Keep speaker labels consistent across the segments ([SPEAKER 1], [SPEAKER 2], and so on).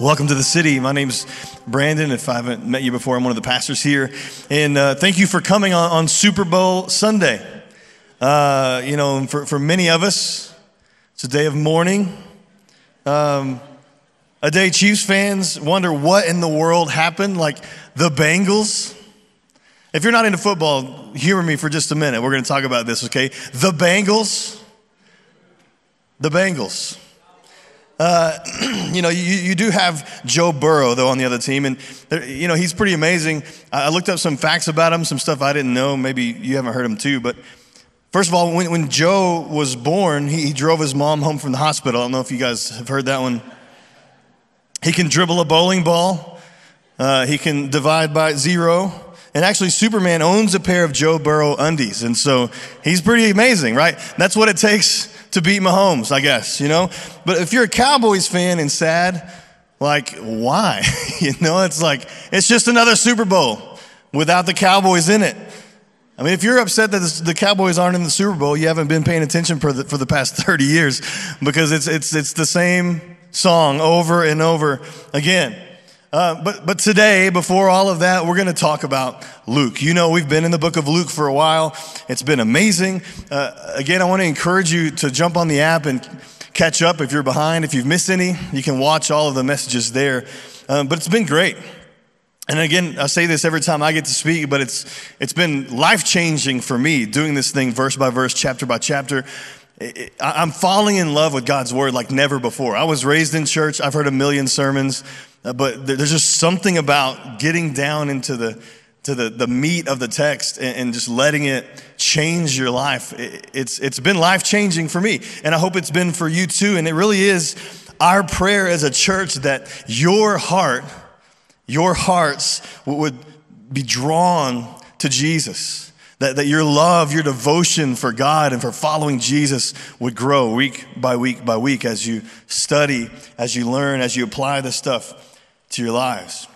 [SPEAKER 1] Welcome to the city. My name's Brandon. If I haven't met you before, I'm one of the pastors here. And uh, thank you for coming on, on Super Bowl Sunday. Uh, you know, for, for many of us, it's a day of mourning. Um, a day Chiefs fans wonder what in the world happened, like the Bengals. If you're not into football, humor me for just a minute. We're going to talk about this, okay? The Bengals. The Bengals. Uh, you know, you, you do have Joe Burrow, though, on the other team. And, you know, he's pretty amazing. I looked up some facts about him, some stuff I didn't know. Maybe you haven't heard him too. But first of all, when, when Joe was born, he, he drove his mom home from the hospital. I don't know if you guys have heard that one. He can dribble a bowling ball, uh, he can divide by zero. And actually, Superman owns a pair of Joe Burrow undies. And so he's pretty amazing, right? That's what it takes to beat Mahomes, I guess, you know? But if you're a Cowboys fan and sad, like, why? you know, it's like, it's just another Super Bowl without the Cowboys in it. I mean, if you're upset that the Cowboys aren't in the Super Bowl, you haven't been paying attention for the, for the past 30 years because it's, it's, it's the same song over and over again. Uh, but, but today, before all of that, we're going to talk about Luke. You know, we've been in the book of Luke for a while. It's been amazing. Uh, again, I want to encourage you to jump on the app and catch up if you're behind. If you've missed any, you can watch all of the messages there. Um, but it's been great. And again, I say this every time I get to speak, but it's, it's been life changing for me doing this thing verse by verse, chapter by chapter. I'm falling in love with God's word like never before. I was raised in church, I've heard a million sermons. Uh, but there's just something about getting down into the to the, the meat of the text and, and just letting it change your life. It, it's, it's been life changing for me, and I hope it's been for you too. And it really is our prayer as a church that your heart, your hearts would be drawn to Jesus. That, that your love, your devotion for God and for following Jesus would grow week by week by week as you study, as you learn, as you apply this stuff to your lives.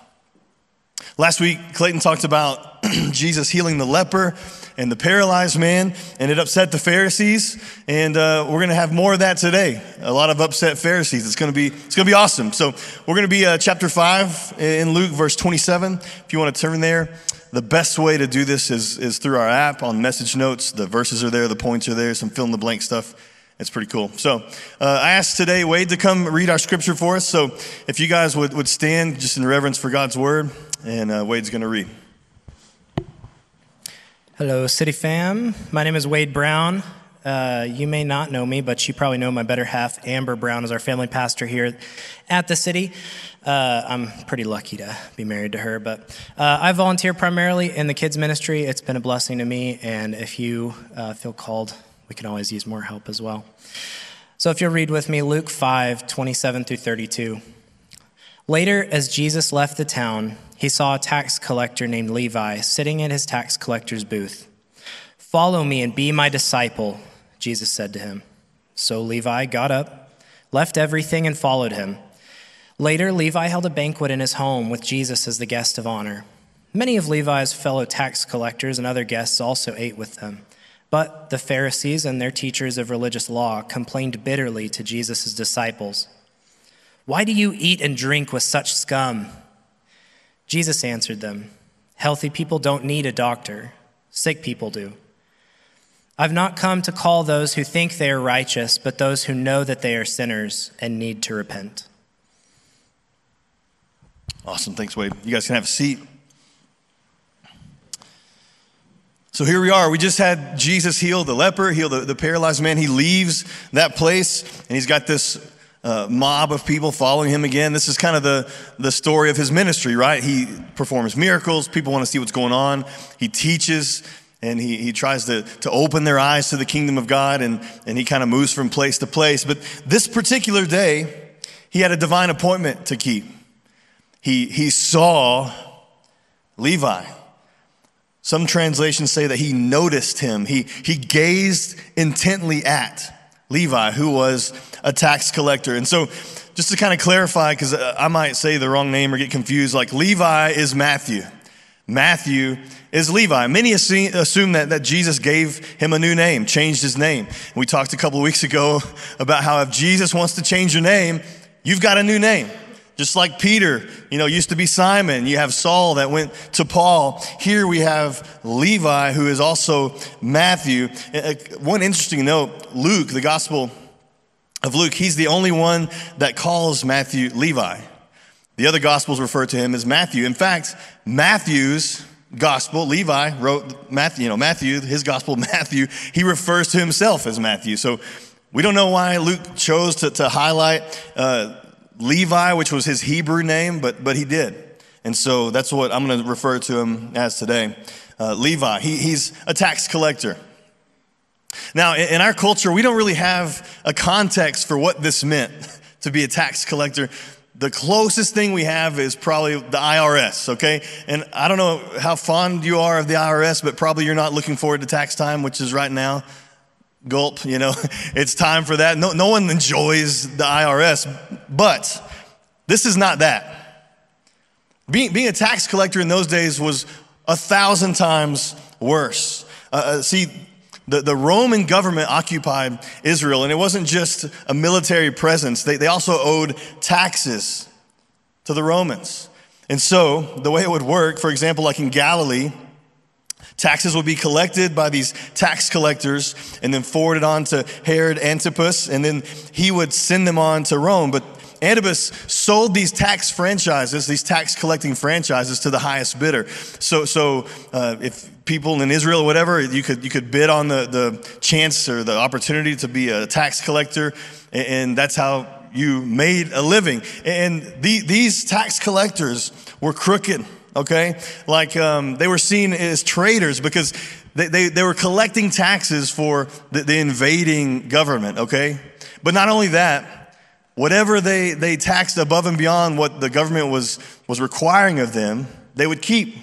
[SPEAKER 1] Last week, Clayton talked about Jesus healing the leper and the paralyzed man, and it upset the Pharisees. And uh, we're going to have more of that today. A lot of upset Pharisees. It's going to be it's going to be awesome. So we're going to be uh, chapter five in Luke, verse twenty-seven. If you want to turn there, the best way to do this is is through our app on message notes. The verses are there, the points are there, some fill in the blank stuff. It's pretty cool. So uh, I asked today Wade to come read our scripture for us. So if you guys would, would stand just in reverence for God's word, and uh, Wade's going to read.
[SPEAKER 2] Hello, City fam. My name is Wade Brown. Uh, you may not know me, but you probably know my better half, Amber Brown, is our family pastor here at the city. Uh, I'm pretty lucky to be married to her, but uh, I volunteer primarily in the kids' ministry. It's been a blessing to me, and if you uh, feel called we can always use more help as well. So if you'll read with me Luke 5 27 through 32. Later, as Jesus left the town, he saw a tax collector named Levi sitting at his tax collector's booth. Follow me and be my disciple, Jesus said to him. So Levi got up, left everything, and followed him. Later, Levi held a banquet in his home with Jesus as the guest of honor. Many of Levi's fellow tax collectors and other guests also ate with them. But the Pharisees and their teachers of religious law complained bitterly to Jesus' disciples. Why do you eat and drink with such scum? Jesus answered them Healthy people don't need a doctor, sick people do. I've not come to call those who think they are righteous, but those who know that they are sinners and need to repent.
[SPEAKER 1] Awesome. Thanks, Wade. You guys can have a seat. So here we are. We just had Jesus heal the leper, heal the, the paralyzed man. He leaves that place, and he's got this uh, mob of people following him again. This is kind of the, the story of his ministry, right? He performs miracles. People want to see what's going on. He teaches, and he, he tries to, to open their eyes to the kingdom of God, and, and he kind of moves from place to place. But this particular day, he had a divine appointment to keep. He, he saw Levi. Some translations say that he noticed him. He, he gazed intently at Levi, who was a tax collector. And so, just to kind of clarify, because uh, I might say the wrong name or get confused, like Levi is Matthew. Matthew is Levi. Many assume that, that Jesus gave him a new name, changed his name. We talked a couple of weeks ago about how if Jesus wants to change your name, you've got a new name. Just like Peter, you know, used to be Simon. You have Saul that went to Paul. Here we have Levi, who is also Matthew. Uh, one interesting note Luke, the Gospel of Luke, he's the only one that calls Matthew Levi. The other Gospels refer to him as Matthew. In fact, Matthew's Gospel, Levi wrote Matthew, you know, Matthew, his Gospel, Matthew, he refers to himself as Matthew. So we don't know why Luke chose to, to highlight uh, Levi, which was his Hebrew name, but, but he did. And so that's what I'm going to refer to him as today. Uh, Levi, he, he's a tax collector. Now, in, in our culture, we don't really have a context for what this meant to be a tax collector. The closest thing we have is probably the IRS, okay? And I don't know how fond you are of the IRS, but probably you're not looking forward to tax time, which is right now. Gulp, you know, it's time for that. No, no one enjoys the IRS, but this is not that. Being, being a tax collector in those days was a thousand times worse. Uh, uh, see, the, the Roman government occupied Israel, and it wasn't just a military presence, they, they also owed taxes to the Romans. And so, the way it would work, for example, like in Galilee, Taxes would be collected by these tax collectors and then forwarded on to Herod Antipas, and then he would send them on to Rome. But Antipas sold these tax franchises, these tax collecting franchises, to the highest bidder. So, so uh, if people in Israel or whatever, you could you could bid on the the chance or the opportunity to be a tax collector, and that's how you made a living. And the, these tax collectors were crooked okay? Like um, they were seen as traitors because they, they, they were collecting taxes for the, the, invading government, okay? But not only that, whatever they, they taxed above and beyond what the government was, was requiring of them, they would keep.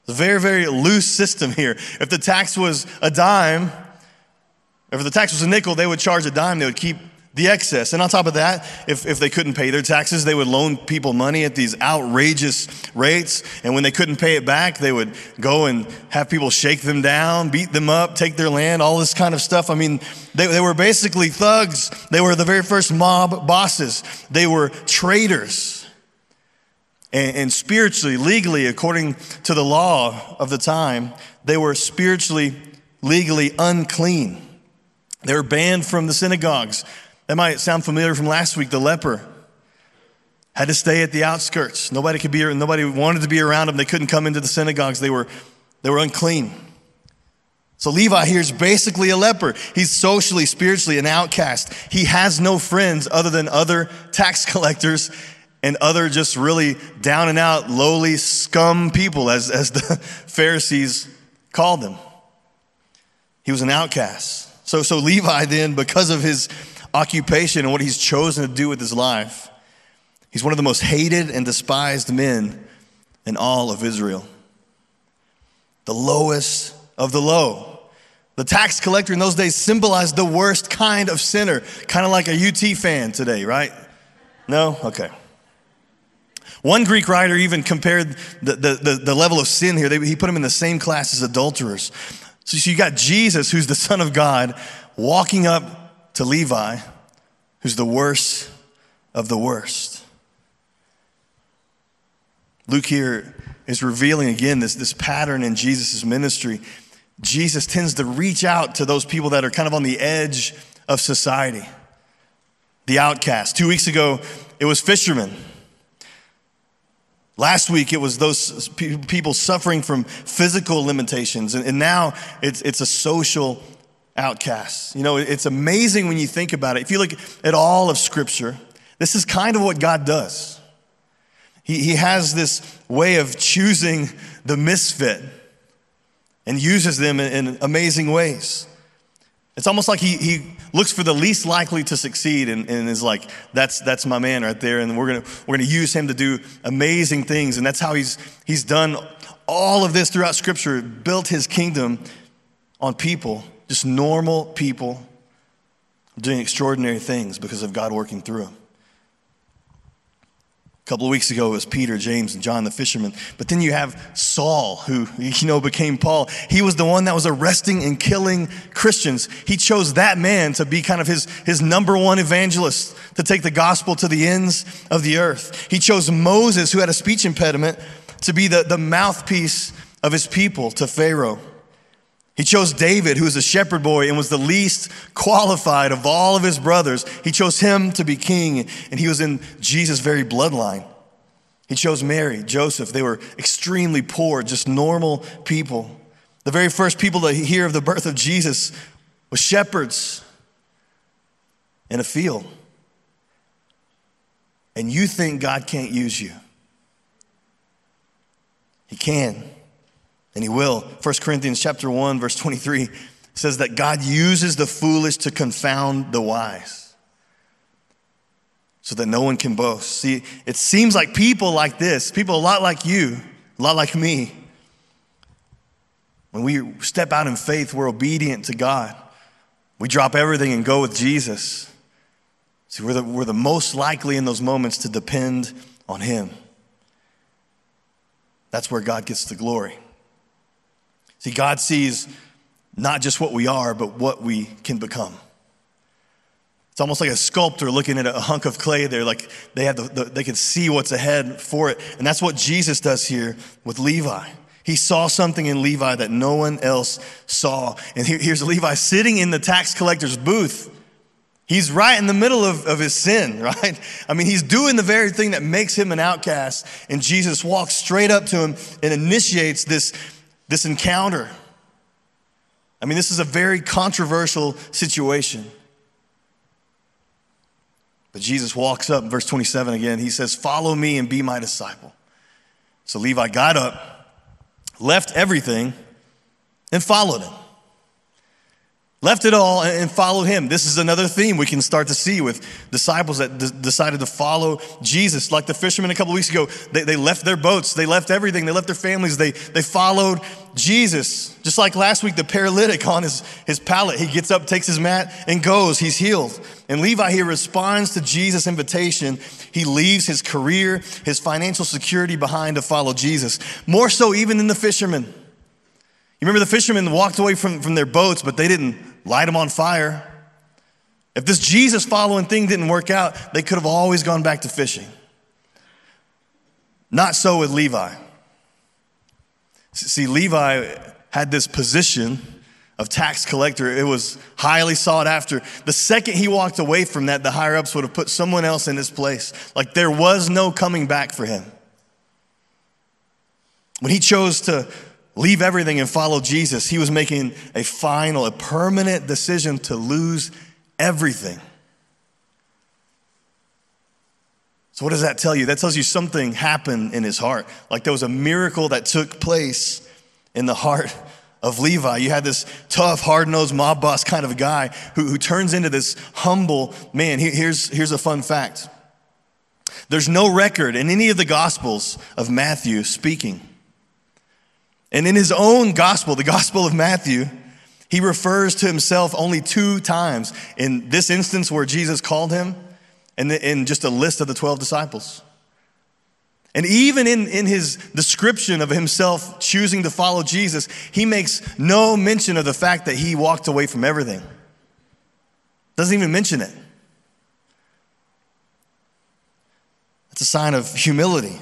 [SPEAKER 1] It's a very, very loose system here. If the tax was a dime, if the tax was a nickel, they would charge a dime, they would keep the excess. And on top of that, if, if they couldn't pay their taxes, they would loan people money at these outrageous rates. And when they couldn't pay it back, they would go and have people shake them down, beat them up, take their land, all this kind of stuff. I mean, they, they were basically thugs. They were the very first mob bosses. They were traitors. And, and spiritually, legally, according to the law of the time, they were spiritually, legally unclean. They were banned from the synagogues. That might sound familiar from last week. The leper had to stay at the outskirts. Nobody could be, nobody wanted to be around them. They couldn't come into the synagogues. They were, they were unclean. So Levi here is basically a leper. He's socially, spiritually an outcast. He has no friends other than other tax collectors and other just really down and out, lowly scum people, as, as the Pharisees called them. He was an outcast. So, so Levi then, because of his occupation and what he's chosen to do with his life. He's one of the most hated and despised men in all of Israel. The lowest of the low. The tax collector in those days symbolized the worst kind of sinner, kind of like a UT fan today, right? No? Okay. One Greek writer even compared the, the, the, the level of sin here. They, he put him in the same class as adulterers. So you got Jesus, who's the Son of God, walking up to Levi, who's the worst of the worst. Luke here is revealing again this, this pattern in Jesus' ministry. Jesus tends to reach out to those people that are kind of on the edge of society, the outcast. Two weeks ago, it was fishermen. Last week, it was those people suffering from physical limitations. And, now it's, it's a social outcasts. You know, it's amazing when you think about it. If you look at all of Scripture, this is kind of what God does. He, he has this way of choosing the misfit and uses them in, in amazing ways. It's almost like he, he looks for the least likely to succeed and, and is like, that's, that's my man right there. And we're going to we're gonna use him to do amazing things. And that's how he's, he's done all of this throughout Scripture, built his kingdom on people just normal people doing extraordinary things because of God working through them. A couple of weeks ago it was Peter, James, and John the fishermen. But then you have Saul, who you know became Paul. He was the one that was arresting and killing Christians. He chose that man to be kind of his, his number one evangelist to take the gospel to the ends of the earth. He chose Moses, who had a speech impediment, to be the, the mouthpiece of his people to Pharaoh. He chose David, who was a shepherd boy and was the least qualified of all of his brothers. He chose him to be king, and he was in Jesus' very bloodline. He chose Mary, Joseph. They were extremely poor, just normal people. The very first people to hear of the birth of Jesus was shepherds in a field. And you think God can't use you? He can and he will. 1 Corinthians chapter 1 verse 23 says that God uses the foolish to confound the wise so that no one can boast. See, it seems like people like this, people a lot like you, a lot like me, when we step out in faith, we're obedient to God. We drop everything and go with Jesus. See, we're the, we're the most likely in those moments to depend on Him. That's where God gets the glory. See, God sees not just what we are, but what we can become. It's almost like a sculptor looking at a hunk of clay there, like they, have the, the, they can see what's ahead for it. And that's what Jesus does here with Levi. He saw something in Levi that no one else saw. And here, here's Levi sitting in the tax collector's booth. He's right in the middle of, of his sin, right? I mean, he's doing the very thing that makes him an outcast. And Jesus walks straight up to him and initiates this this encounter. I mean, this is a very controversial situation. But Jesus walks up, verse 27 again. He says, Follow me and be my disciple. So Levi got up, left everything, and followed him left it all and followed him. This is another theme we can start to see with disciples that d- decided to follow Jesus. Like the fishermen a couple weeks ago, they, they left their boats, they left everything, they left their families, they, they followed Jesus. Just like last week, the paralytic on his, his pallet, he gets up, takes his mat, and goes. He's healed. And Levi here responds to Jesus' invitation. He leaves his career, his financial security behind to follow Jesus. More so even than the fishermen. You remember the fishermen walked away from, from their boats, but they didn't light them on fire. If this Jesus following thing didn't work out, they could have always gone back to fishing. Not so with Levi. See, Levi had this position of tax collector. It was highly sought after. The second he walked away from that, the higher ups would have put someone else in his place. Like there was no coming back for him. When he chose to leave everything and follow Jesus, he was making a final, a permanent decision to lose everything. So, what does that tell you? That tells you something happened in his heart. Like there was a miracle that took place in the heart of Levi. You had this tough, hard nosed mob boss kind of guy who, who turns into this humble man. Here's, here's a fun fact there's no record in any of the Gospels of Matthew speaking and in his own gospel, the Gospel of Matthew, he refers to himself only two times in this instance where Jesus called him and in just a list of the 12 disciples. And even in, in his description of himself choosing to follow Jesus, he makes no mention of the fact that he walked away from everything. Doesn't even mention it. It's a sign of humility.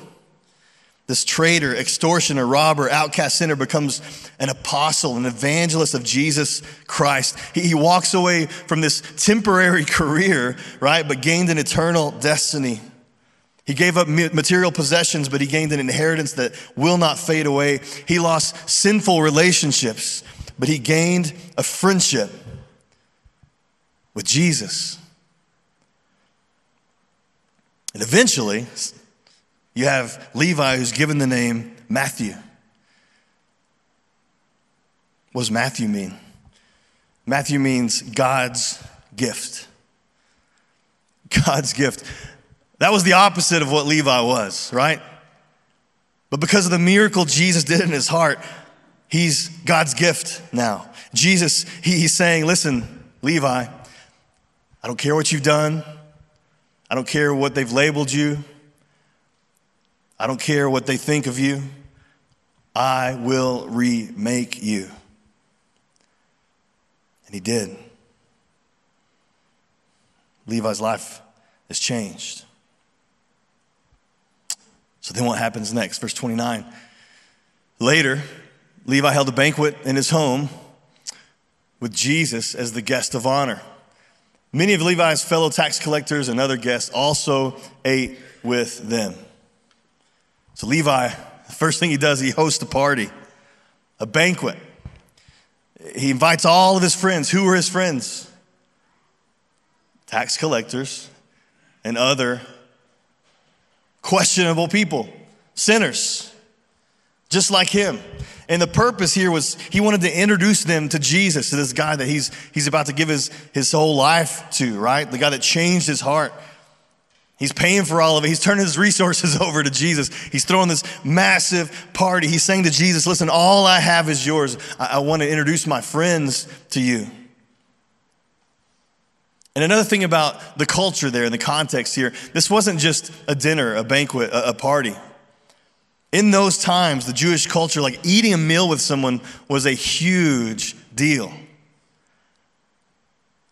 [SPEAKER 1] This traitor, extortioner, robber, outcast sinner becomes an apostle, an evangelist of Jesus Christ. He, he, walks away from this temporary career, right, but gained an eternal destiny. He gave up material possessions, but he gained an inheritance that will not fade away. He lost sinful relationships, but he gained a friendship with Jesus. And eventually, you have Levi, who's given the name Matthew. What does Matthew mean? Matthew means God's gift. God's gift. That was the opposite of what Levi was, right? But because of the miracle Jesus did in his heart, he's God's gift now. Jesus, he, he's saying, listen, Levi, I don't care what you've done. I don't care what they've labeled you. I don't care what they think of you. I will remake you. And he did. Levi's life is changed. So then what happens next? Verse 29. Later, Levi held a banquet in his home with Jesus as the guest of honor. Many of Levi's fellow tax collectors and other guests also ate with them. So Levi, the first thing he does, he hosts a party, a banquet. He invites all of his friends. Who were his friends? Tax collectors and other questionable people, sinners, just like him. And the purpose here was he wanted to introduce them to Jesus, to this guy that he's, he's about to give his, his whole life to, right? The guy that changed his heart. He's paying for all of it. He's turning his resources over to Jesus. He's throwing this massive party. He's saying to Jesus, Listen, all I have is yours. I, I want to introduce my friends to you. And another thing about the culture there and the context here, this wasn't just a dinner, a banquet, a, a party. In those times, the Jewish culture, like eating a meal with someone was a huge deal.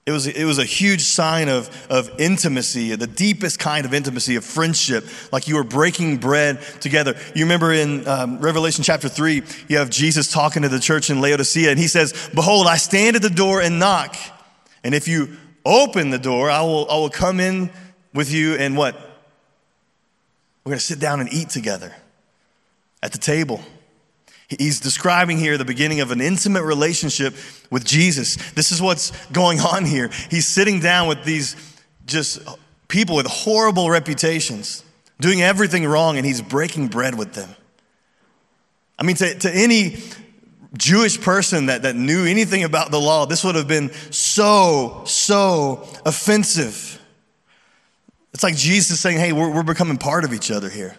[SPEAKER 1] It was, it was a huge sign of, of intimacy, the deepest kind of intimacy, of friendship, like you were breaking bread together. You remember in um, Revelation chapter 3, you have Jesus talking to the church in Laodicea, and he says, Behold, I stand at the door and knock. And if you open the door, I will, I will come in with you and what? We're going to sit down and eat together at the table. He's describing here the beginning of an intimate relationship with Jesus. This is what's going on here. He's sitting down with these just people with horrible reputations, doing everything wrong, and he's breaking bread with them. I mean, to, to any Jewish person that, that knew anything about the law, this would have been so, so offensive. It's like Jesus saying, hey, we're, we're becoming part of each other here.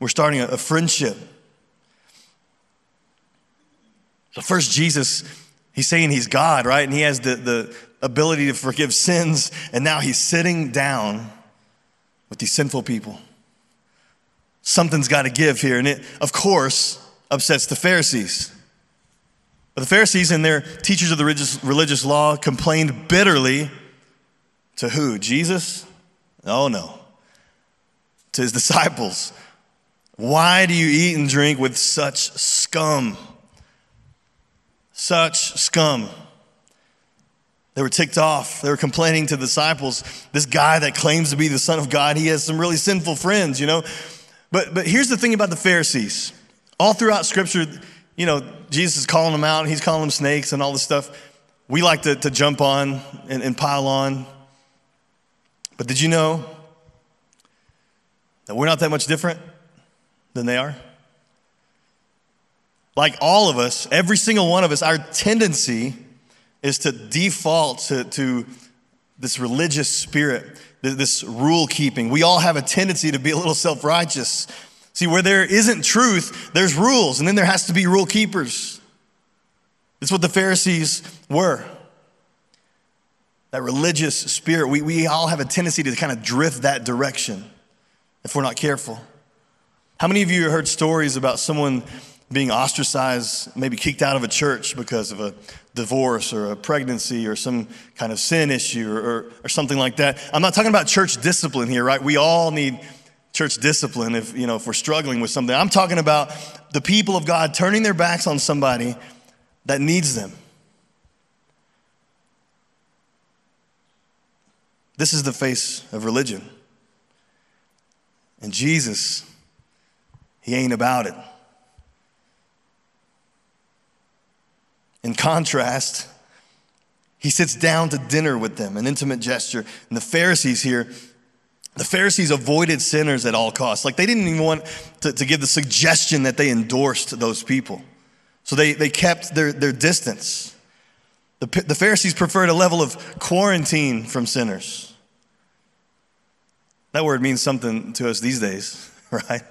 [SPEAKER 1] We're starting a, a friendship. So, first, Jesus, he's saying he's God, right? And he has the, the ability to forgive sins. And now he's sitting down with these sinful people. Something's got to give here. And it, of course, upsets the Pharisees. But the Pharisees and their teachers of the religious, religious law complained bitterly to who? Jesus? Oh, no. To his disciples. Why do you eat and drink with such scum? Such scum. They were ticked off. They were complaining to the disciples. This guy that claims to be the Son of God, he has some really sinful friends, you know? But, but here's the thing about the Pharisees all throughout Scripture, you know, Jesus is calling them out, and he's calling them snakes and all this stuff. We like to, to jump on and, and pile on. But did you know that we're not that much different than they are? Like all of us, every single one of us, our tendency is to default to, to this religious spirit, this rule keeping. We all have a tendency to be a little self righteous See, where there isn't truth, there's rules, and then there has to be rule keepers. That's what the Pharisees were. That religious spirit, we, we all have a tendency to kind of drift that direction if we're not careful. How many of you have heard stories about someone being ostracized, maybe kicked out of a church because of a divorce or a pregnancy or some kind of sin issue or, or, or something like that? I'm not talking about church discipline here, right? We all need church discipline if you know if we're struggling with something i'm talking about the people of god turning their backs on somebody that needs them this is the face of religion and jesus he ain't about it in contrast he sits down to dinner with them an intimate gesture and the pharisees here the Pharisees avoided sinners at all costs. Like they didn't even want to, to give the suggestion that they endorsed those people. So they, they kept their, their distance. The, the Pharisees preferred a level of quarantine from sinners. That word means something to us these days, right?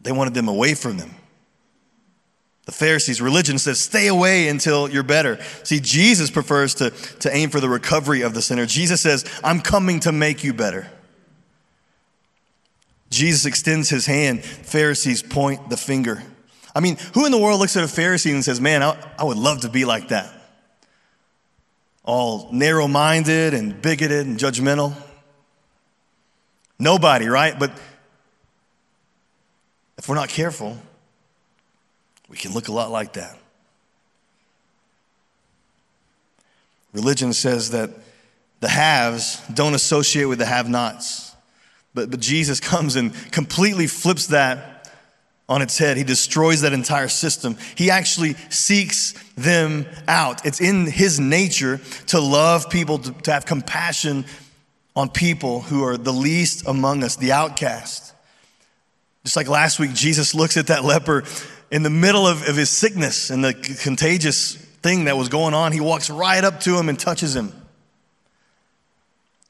[SPEAKER 1] They wanted them away from them. The Pharisees, religion says, stay away until you're better. See, Jesus prefers to, to aim for the recovery of the sinner. Jesus says, I'm coming to make you better. Jesus extends his hand. Pharisees point the finger. I mean, who in the world looks at a Pharisee and says, Man, I, I would love to be like that? All narrow minded and bigoted and judgmental. Nobody, right? But if we're not careful, we can look a lot like that. Religion says that the haves don't associate with the have nots. But, but Jesus comes and completely flips that on its head. He destroys that entire system. He actually seeks them out. It's in his nature to love people, to, to have compassion on people who are the least among us, the outcast. Just like last week, Jesus looks at that leper in the middle of, of his sickness and the contagious thing that was going on. He walks right up to him and touches him.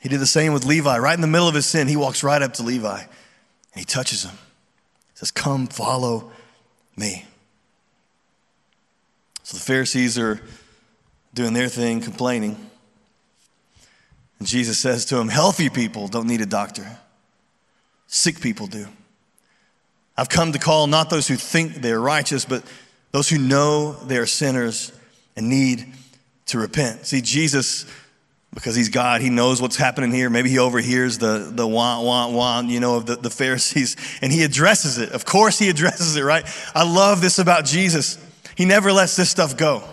[SPEAKER 1] He did the same with Levi. Right in the middle of his sin, he walks right up to Levi and he touches him. He says, Come, follow me. So the Pharisees are doing their thing, complaining. And Jesus says to him, Healthy people don't need a doctor, sick people do. I've come to call not those who think they're righteous, but those who know they are sinners and need to repent. See, Jesus, because he's God, he knows what's happening here. Maybe he overhears the, the want, want, want, you know, of the, the Pharisees, and he addresses it. Of course, he addresses it, right? I love this about Jesus. He never lets this stuff go.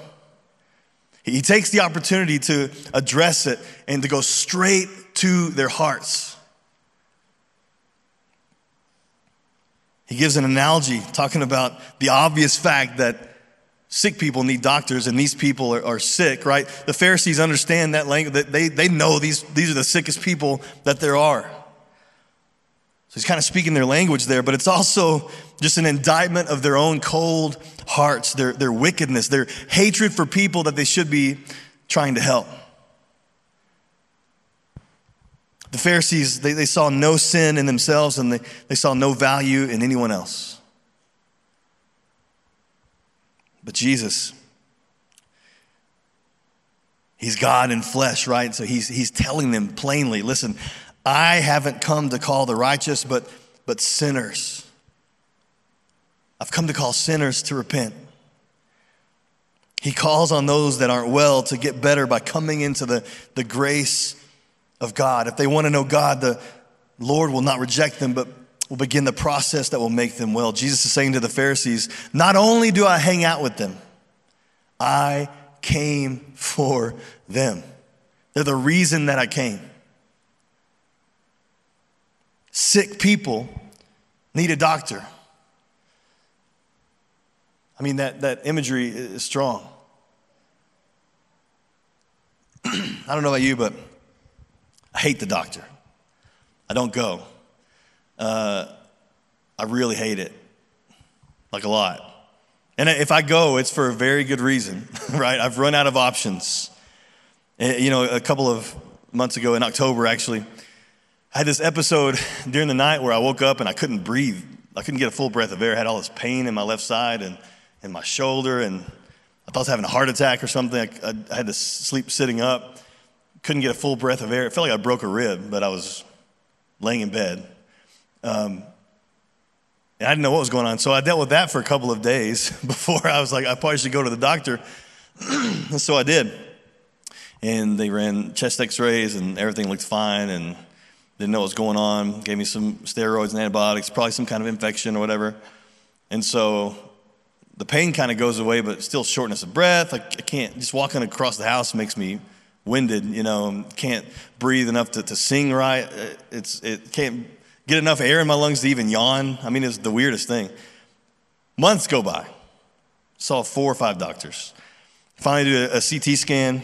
[SPEAKER 1] He takes the opportunity to address it and to go straight to their hearts. He gives an analogy talking about the obvious fact that sick people need doctors and these people are, are, sick, right? The Pharisees understand that language, they, they know these, these are the sickest people that there are. So he's kind of speaking their language there, but it's also just an indictment of their own cold hearts, their, their wickedness, their hatred for people that they should be trying to help. The Pharisees, they, they saw no sin in themselves and they, they saw no value in anyone else. But Jesus, He's God in flesh, right? So he's, he's telling them plainly listen, I haven't come to call the righteous, but, but sinners. I've come to call sinners to repent. He calls on those that aren't well to get better by coming into the, the grace of God. If they want to know God, the Lord will not reject them, but will begin the process that will make them well. Jesus is saying to the Pharisees, Not only do I hang out with them, I came for them. They're the reason that I came. Sick people need a doctor. I mean, that, that imagery is strong. I don't know about you, but I hate the doctor. I don't go. Uh, I really hate it, like a lot. And if I go, it's for a very good reason, right? I've run out of options. Eh, you know, a couple of months ago in October, actually, I had this episode during the night where I woke up and I couldn't breathe. I couldn't get a full breath of air. I had all this pain in my left side and in my shoulder, and I thought I was having a heart attack or something. I, I had to sleep sitting up couldn't get a full breath of air. It felt like I broke a rib, but I was laying in bed. Um, and I didn't know what was going on. So I dealt with that for a couple of days before I was like, I probably should go to the doctor. so I did. And they ran chest x rays, and everything looked fine, and didn't know what was going on. Gave me some steroids and antibiotics, probably some kind of infection or whatever. And so the pain kind of goes away, but still shortness of breath. I, I can't, just walking across the house makes me winded, you know, can't breathe enough to, to sing right. It's, it can't get enough air in my lungs to even yawn. I mean, it's the weirdest thing. Months go by. Saw four or five doctors. Finally, do a, a CT scan,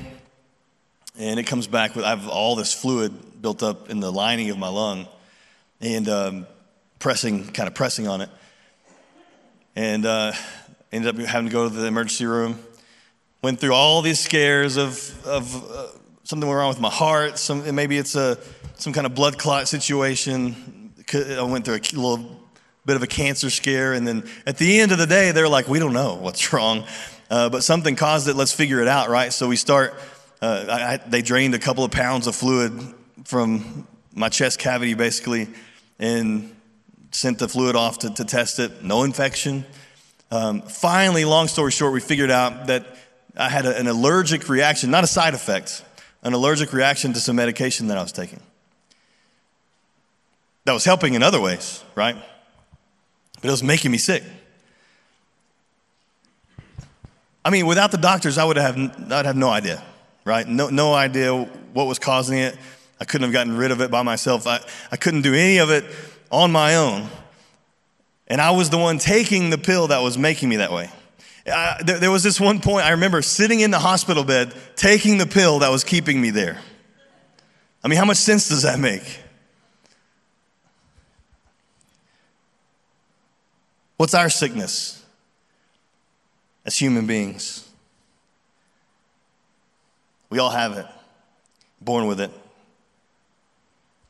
[SPEAKER 1] and it comes back with I have all this fluid built up in the lining of my lung, and um, pressing, kind of pressing on it, and uh, ended up having to go to the emergency room went through all these scares of, of uh, something went wrong with my heart. Some, maybe it's a, some kind of blood clot situation. I went through a little bit of a cancer scare. And then at the end of the day, they're like, we don't know what's wrong, uh, but something caused it. Let's figure it out, right? So we start, uh, I, I, they drained a couple of pounds of fluid from my chest cavity, basically, and sent the fluid off to, to test it. No infection. Um, finally, long story short, we figured out that I had a, an allergic reaction, not a side effect, an allergic reaction to some medication that I was taking. That was helping in other ways, right? But it was making me sick. I mean, without the doctors, I would have, I'd have no idea, right? No, no idea what was causing it. I couldn't have gotten rid of it by myself. I, I couldn't do any of it on my own. And I was the one taking the pill that was making me that way. I, there, there was this one point I remember sitting in the hospital bed taking the pill that was keeping me there. I mean, how much sense does that make? What's our sickness as human beings? We all have it, born with it.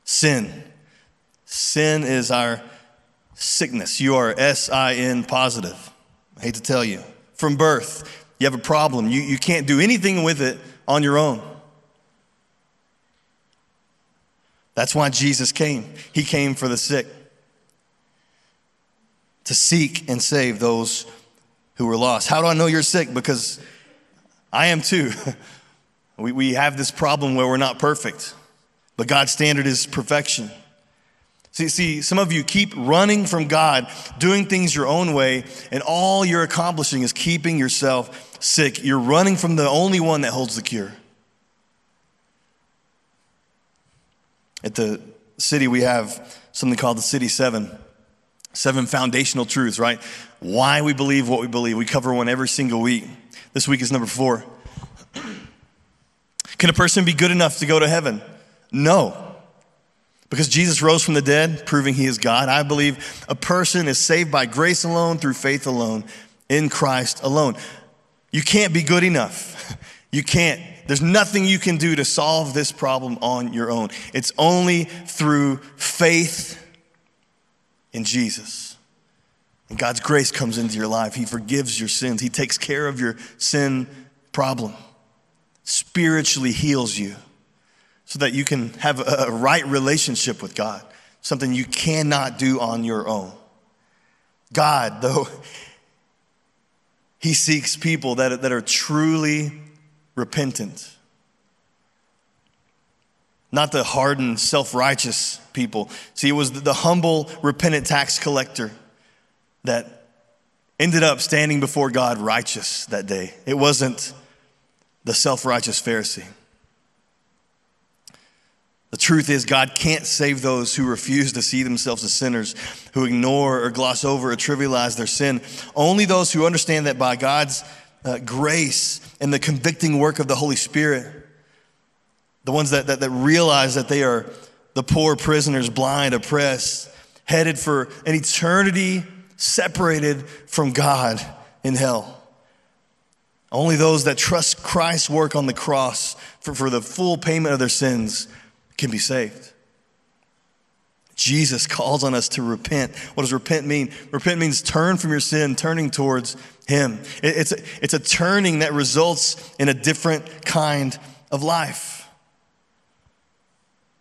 [SPEAKER 1] Sin. Sin is our sickness. You are S I N positive. I hate to tell you. From birth, you have a problem. You, you can't do anything with it on your own. That's why Jesus came. He came for the sick to seek and save those who were lost. How do I know you're sick? Because I am too. we, we have this problem where we're not perfect, but God's standard is perfection. See, see, some of you keep running from God, doing things your own way, and all you're accomplishing is keeping yourself sick. You're running from the only one that holds the cure. At the city, we have something called the City Seven. Seven foundational truths, right? Why we believe what we believe. We cover one every single week. This week is number four. Can a person be good enough to go to heaven? No. Because Jesus rose from the dead, proving he is God. I believe a person is saved by grace alone, through faith alone, in Christ alone. You can't be good enough. You can't. There's nothing you can do to solve this problem on your own. It's only through faith in Jesus. And God's grace comes into your life. He forgives your sins, He takes care of your sin problem, spiritually heals you so that you can have a right relationship with God, something you cannot do on your own. God, though, He seeks people that, that are truly repentant not the hardened, self righteous people. See, it was the humble, repentant tax collector that ended up standing before God righteous that day. It wasn't the self righteous Pharisee. The truth is, God can't save those who refuse to see themselves as sinners, who ignore or gloss over or trivialize their sin. Only those who understand that by God's uh, grace and the convicting work of the Holy Spirit, the ones that, that, that realize that they are the poor prisoners, blind, oppressed, headed for an eternity separated from God in hell. Only those that trust Christ's work on the cross for, for the full payment of their sins can be saved. Jesus calls on us to repent. What does repent mean? Repent means turn from your sin, turning towards Him. It's, a, it's a turning that results in a different kind of life.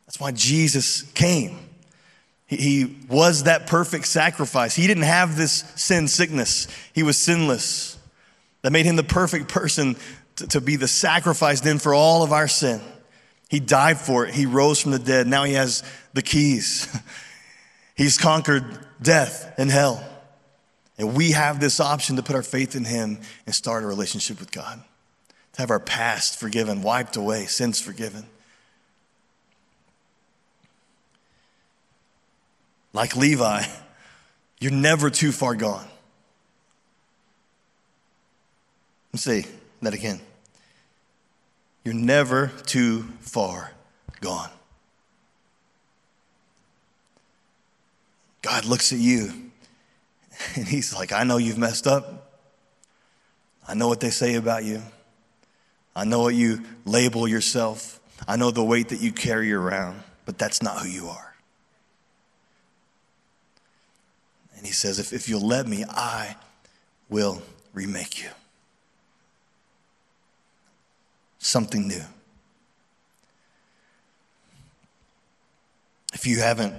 [SPEAKER 1] That's why Jesus came. He was that perfect sacrifice. He didn't have this sin sickness, he was sinless. That made him the perfect person to, to be the sacrifice then for all of our sin. He died for it. He rose from the dead. Now he has the keys. He's conquered death and hell. And we have this option to put our faith in him and start a relationship with God, to have our past forgiven, wiped away, sins forgiven. like Levi, you're never too far gone. Let's see that again. You're never too far gone. God looks at you and He's like, I know you've messed up. I know what they say about you. I know what you label yourself. I know the weight that you carry around, but that's not who you are. And he says, if, if you'll let me, I will remake you. Something new. If you haven't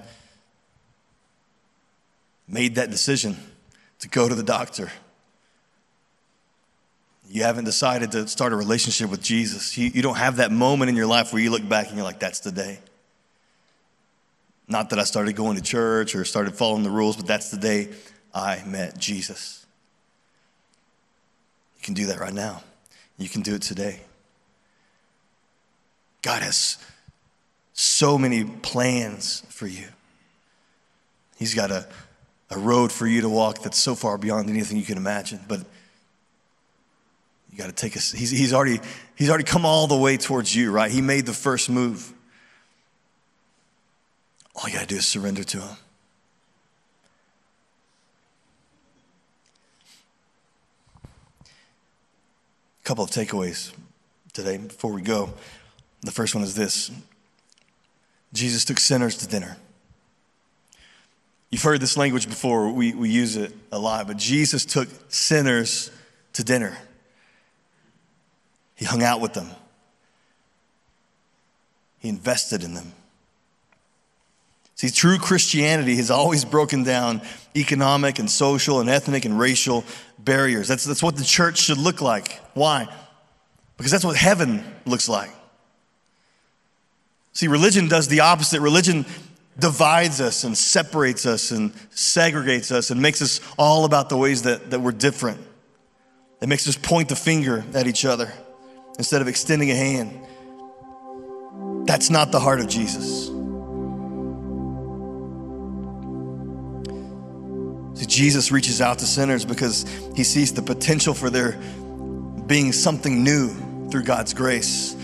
[SPEAKER 1] made that decision to go to the doctor, you haven't decided to start a relationship with Jesus, you, you don't have that moment in your life where you look back and you're like, that's the day. Not that I started going to church or started following the rules, but that's the day I met Jesus. You can do that right now. You can do it today. God has so many plans for you. He's got a, a road for you to walk that's so far beyond anything you can imagine. But you got to take a, he's, he's, already, he's already come all the way towards you, right? He made the first move. All you got to do is surrender to him. A couple of takeaways today before we go. The first one is this Jesus took sinners to dinner. You've heard this language before, we, we use it a lot, but Jesus took sinners to dinner. He hung out with them, he invested in them. See, true Christianity has always broken down economic and social and ethnic and racial barriers. That's, that's what the church should look like. Why? Because that's what heaven looks like. See, religion does the opposite. Religion divides us and separates us and segregates us and makes us all about the ways that, that we're different. It makes us point the finger at each other instead of extending a hand. That's not the heart of Jesus. See, Jesus reaches out to sinners because he sees the potential for there being something new through God's grace.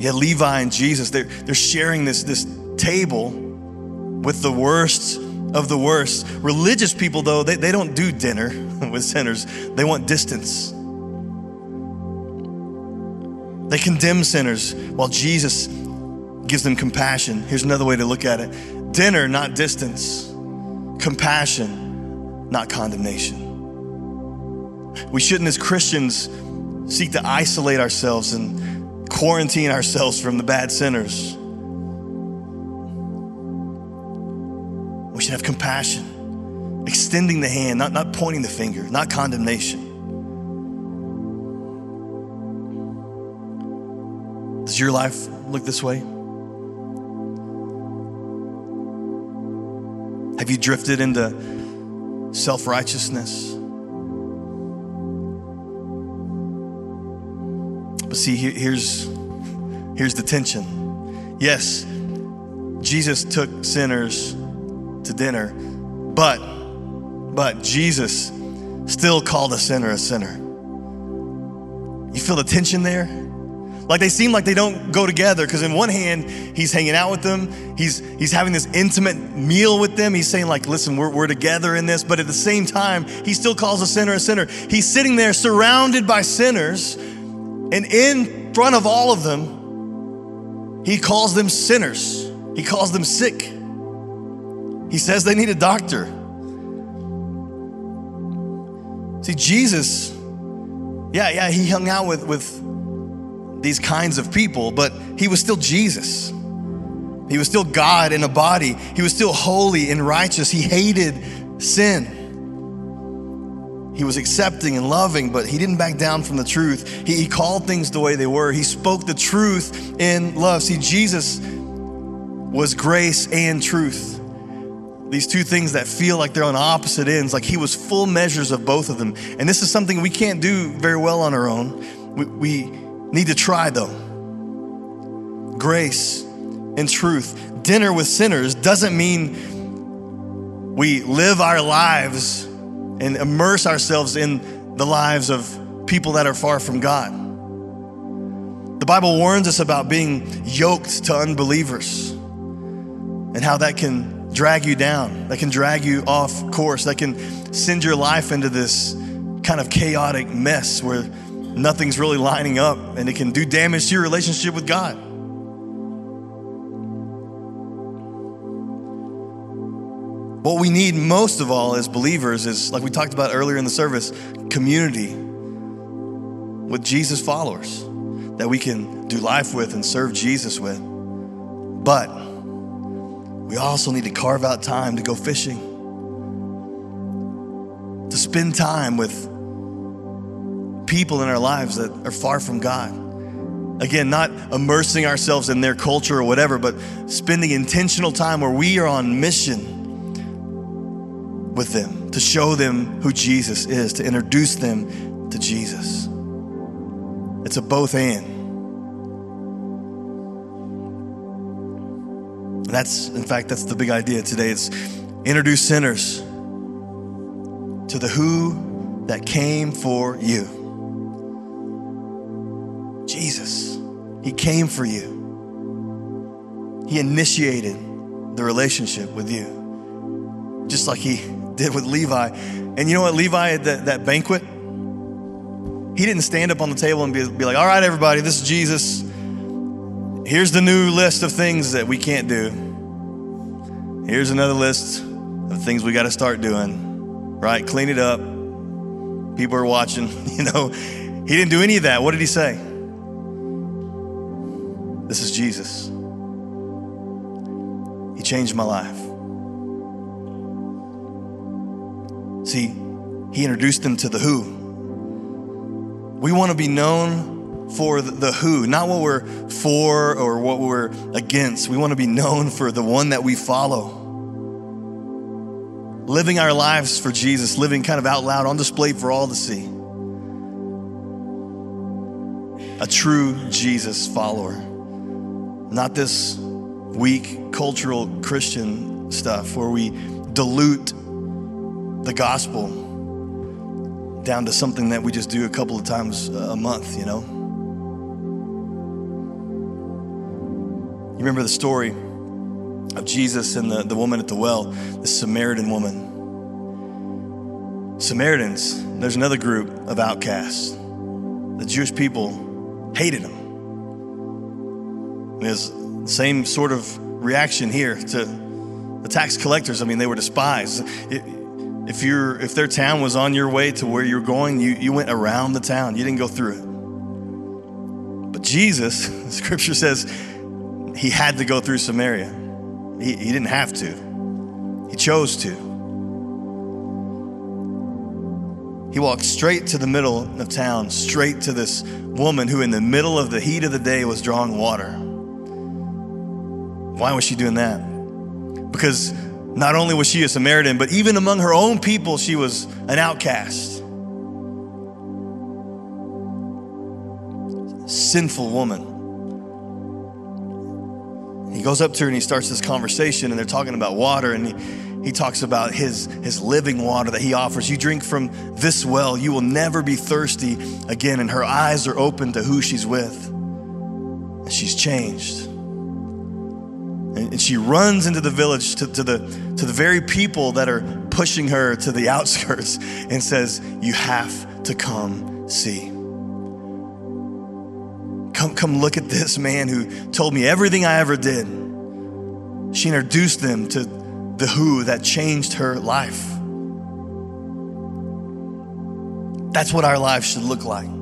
[SPEAKER 1] Yeah, Levi and Jesus, they're, they're sharing this, this table with the worst of the worst. Religious people, though, they, they don't do dinner with sinners, they want distance. They condemn sinners while Jesus gives them compassion. Here's another way to look at it dinner, not distance, compassion, not condemnation. We shouldn't, as Christians, seek to isolate ourselves and quarantine ourselves from the bad sinners. We should have compassion, extending the hand, not, not pointing the finger, not condemnation. Does your life look this way? Have you drifted into self righteousness? But see, here's, here's the tension. Yes, Jesus took sinners to dinner, but, but Jesus still called a sinner a sinner. You feel the tension there? Like they seem like they don't go together because in one hand, he's hanging out with them. He's, he's having this intimate meal with them. He's saying like, listen, we're, we're together in this. But at the same time, he still calls a sinner a sinner. He's sitting there surrounded by sinners and in front of all of them, he calls them sinners. He calls them sick. He says they need a doctor. See, Jesus, yeah, yeah, he hung out with, with these kinds of people, but he was still Jesus. He was still God in a body. He was still holy and righteous. He hated sin. He was accepting and loving, but he didn't back down from the truth. He, he, called things the way they were. He spoke the truth in love. See, Jesus was grace and truth. These two things that feel like they're on opposite ends, like he was full measures of both of them. And this is something we can't do very well on our own. We, we need to try, though. Grace and truth. Dinner with sinners doesn't mean we live our lives and immerse ourselves in the lives of people that are far from God. The Bible warns us about being yoked to unbelievers and how that can drag you down, that can drag you off course, that can send your life into this kind of chaotic mess where nothing's really lining up and it can do damage to your relationship with God. What we need most of all as believers is, like we talked about earlier in the service, community with Jesus followers that we can do life with and serve Jesus with. But we also need to carve out time to go fishing, to spend time with people in our lives that are far from God. Again, not immersing ourselves in their culture or whatever, but spending intentional time where we are on mission with them to show them who Jesus is, to introduce them to Jesus. It's a both and. That's, in fact, that's the big idea today. It's introduce sinners to the who that came for you. Jesus. He came for you. He initiated the relationship with you, just like he did with Levi. And you know what, Levi at that, that banquet, he didn't stand up on the table and be, be like, all right, everybody, this is Jesus. Here's the new list of things that we can't do. Here's another list of things we got to start doing, right? Clean it up. People are watching, you know. He didn't do any of that. What did he say? This is Jesus. He changed my life. See, he introduced them to the who. We want to be known for the who, not what we're for or what we're against. We want to be known for the one that we follow. Living our lives for Jesus, living kind of out loud on display for all to see. A true Jesus follower. Not this weak cultural Christian stuff where we dilute the gospel down to something that we just do a couple of times a month, you know? You remember the story of Jesus and the, the woman at the well, the Samaritan woman. Samaritans, there's another group of outcasts. The Jewish people hated them. There's the same sort of reaction here to the tax collectors. I mean, they were despised. It, if you're if their town was on your way to where you're going, you, you went around the town. You didn't go through it. But Jesus, scripture says, he had to go through Samaria. He, he didn't have to. He chose to. He walked straight to the middle of town, straight to this woman who, in the middle of the heat of the day, was drawing water. Why was she doing that? Because not only was she a Samaritan, but even among her own people, she was an outcast. Sinful woman. He goes up to her and he starts this conversation, and they're talking about water, and he, he talks about his, his living water that he offers. You drink from this well, you will never be thirsty again. And her eyes are open to who she's with. And she's changed. And she runs into the village to, to, the, to the very people that are pushing her to the outskirts and says, You have to come see. Come, come look at this man who told me everything I ever did. She introduced them to the who that changed her life. That's what our lives should look like.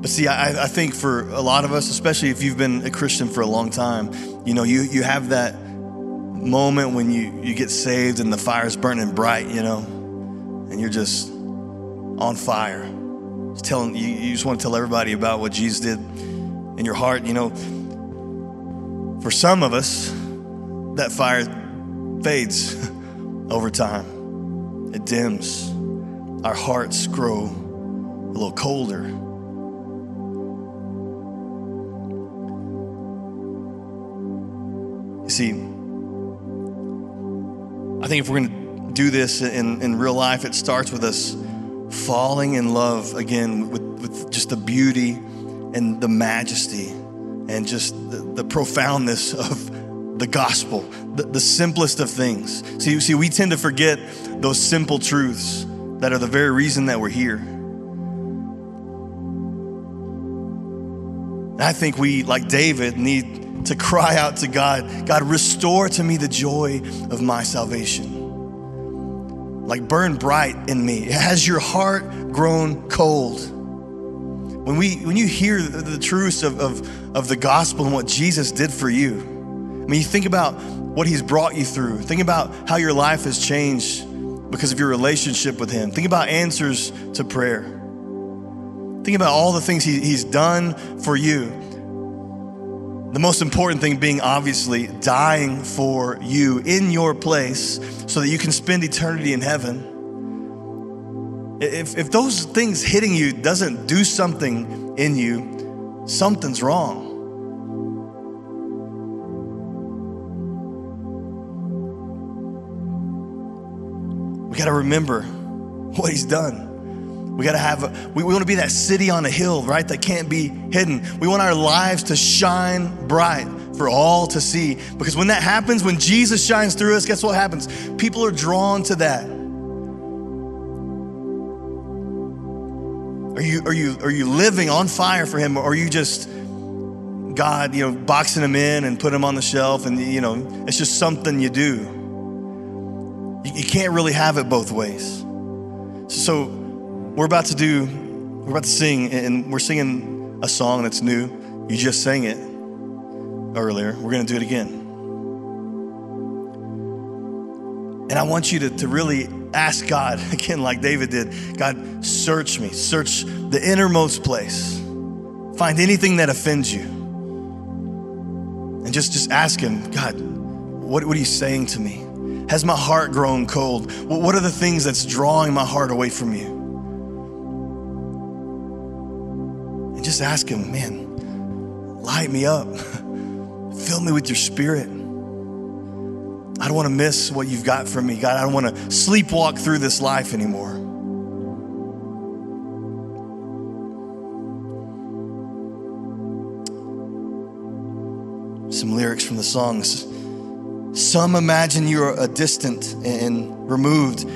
[SPEAKER 1] But see, I, I, think for a lot of us, especially if you've been a Christian for a long time, you know, you, you have that moment when you, you get saved and the fire's burning bright, you know, and you're just on fire. Just telling you, you just want to tell everybody about what Jesus did in your heart. You know, for some of us, that fire fades over time. It dims. Our hearts grow a little colder. See, I think if we're going to do this in, in real life, it starts with us falling in love again with, with just the beauty and the majesty and just the, the profoundness of the gospel, the, the simplest of things. See, see, we tend to forget those simple truths that are the very reason that we're here. And I think we, like David, need to cry out to God God, restore to me the joy of my salvation. Like burn bright in me. Has your heart grown cold? When, we, when you hear the, the truths of, of, of the gospel and what Jesus did for you, I mean, you think about what he's brought you through. Think about how your life has changed because of your relationship with him. Think about answers to prayer. Think about all the things he, he's done for you. The most important thing being obviously dying for you in your place so that you can spend eternity in heaven. If, if those things hitting you doesn't do something in you, something's wrong. We got to remember what he's done. We got to have, a, we, we want to be that city on a hill, right? That can't be hidden. We want our lives to shine bright for all to see. Because when that happens, when Jesus shines through us, guess what happens? People are drawn to that. Are you, are you, are you living on fire for him or are you just God, you know, boxing him in and put him on the shelf and, you know, it's just something you do. You, you can't really have it both ways. So we're about to do, we're about to sing and we're singing a song that's new. You just sang it earlier. We're going to do it again. And I want you to, to really ask God, again, like David did God, search me, search the innermost place. Find anything that offends you. And just, just ask Him, God, what, what are you saying to me? Has my heart grown cold? What are the things that's drawing my heart away from you? Just ask Him, man, light me up. Fill me with your spirit. I don't want to miss what you've got for me. God, I don't want to sleepwalk through this life anymore. Some lyrics from the songs. Some imagine you are a distant and removed,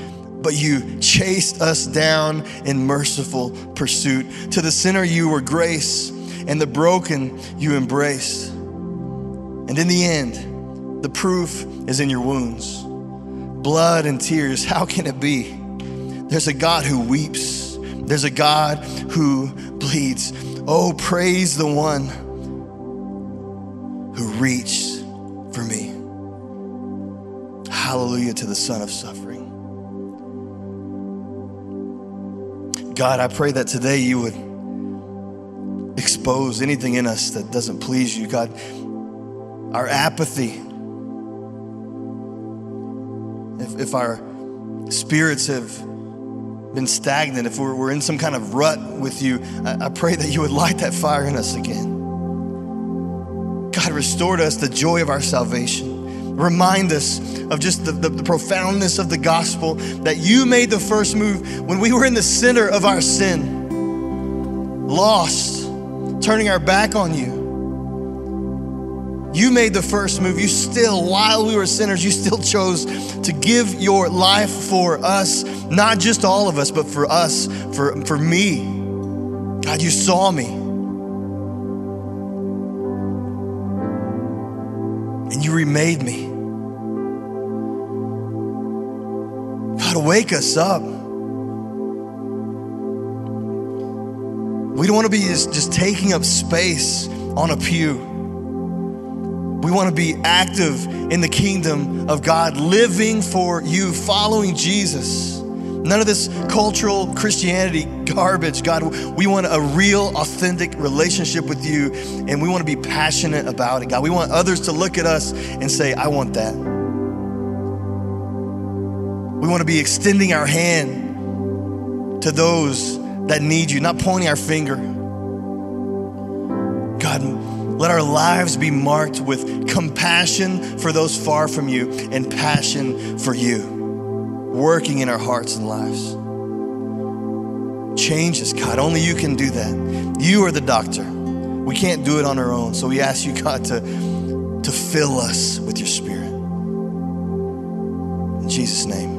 [SPEAKER 1] but you chased us down in merciful pursuit. To the sinner, you were grace, and the broken you embraced. And in the end, the proof is in your wounds. Blood and tears, how can it be? There's a God who weeps, there's a God who bleeds. Oh, praise the one who reached for me. Hallelujah to the Son of Suffering. God, I pray that today you would expose anything in us that doesn't please you. God, our apathy, if, if our spirits have been stagnant, if we're, we're in some kind of rut with you, I, I pray that you would light that fire in us again. God, restore to us the joy of our salvation. Remind us of just the, the, the, profoundness of the gospel that you made the first move when we were in the center of our sin, lost, turning our back on you. You made the first move. You still, while we were sinners, you still chose to give your life for us, not just all of us, but for us, for, for me. God, you saw me. And you remade me. God, wake us up. We don't want to be just, just taking up space on a pew. We want to be active in the kingdom of God, living for you, following Jesus. None of this cultural Christianity garbage. God, we want a real, authentic relationship with you, and we want to be passionate about it. God, we want others to look at us and say, I want that. We want to be extending our hand to those that need you, not pointing our finger. God, let our lives be marked with compassion for those far from you and passion for you, working in our hearts and lives. Change us, God. Only you can do that. You are the doctor. We can't do it on our own. So we ask you, God, to, to fill us with your spirit. In Jesus' name.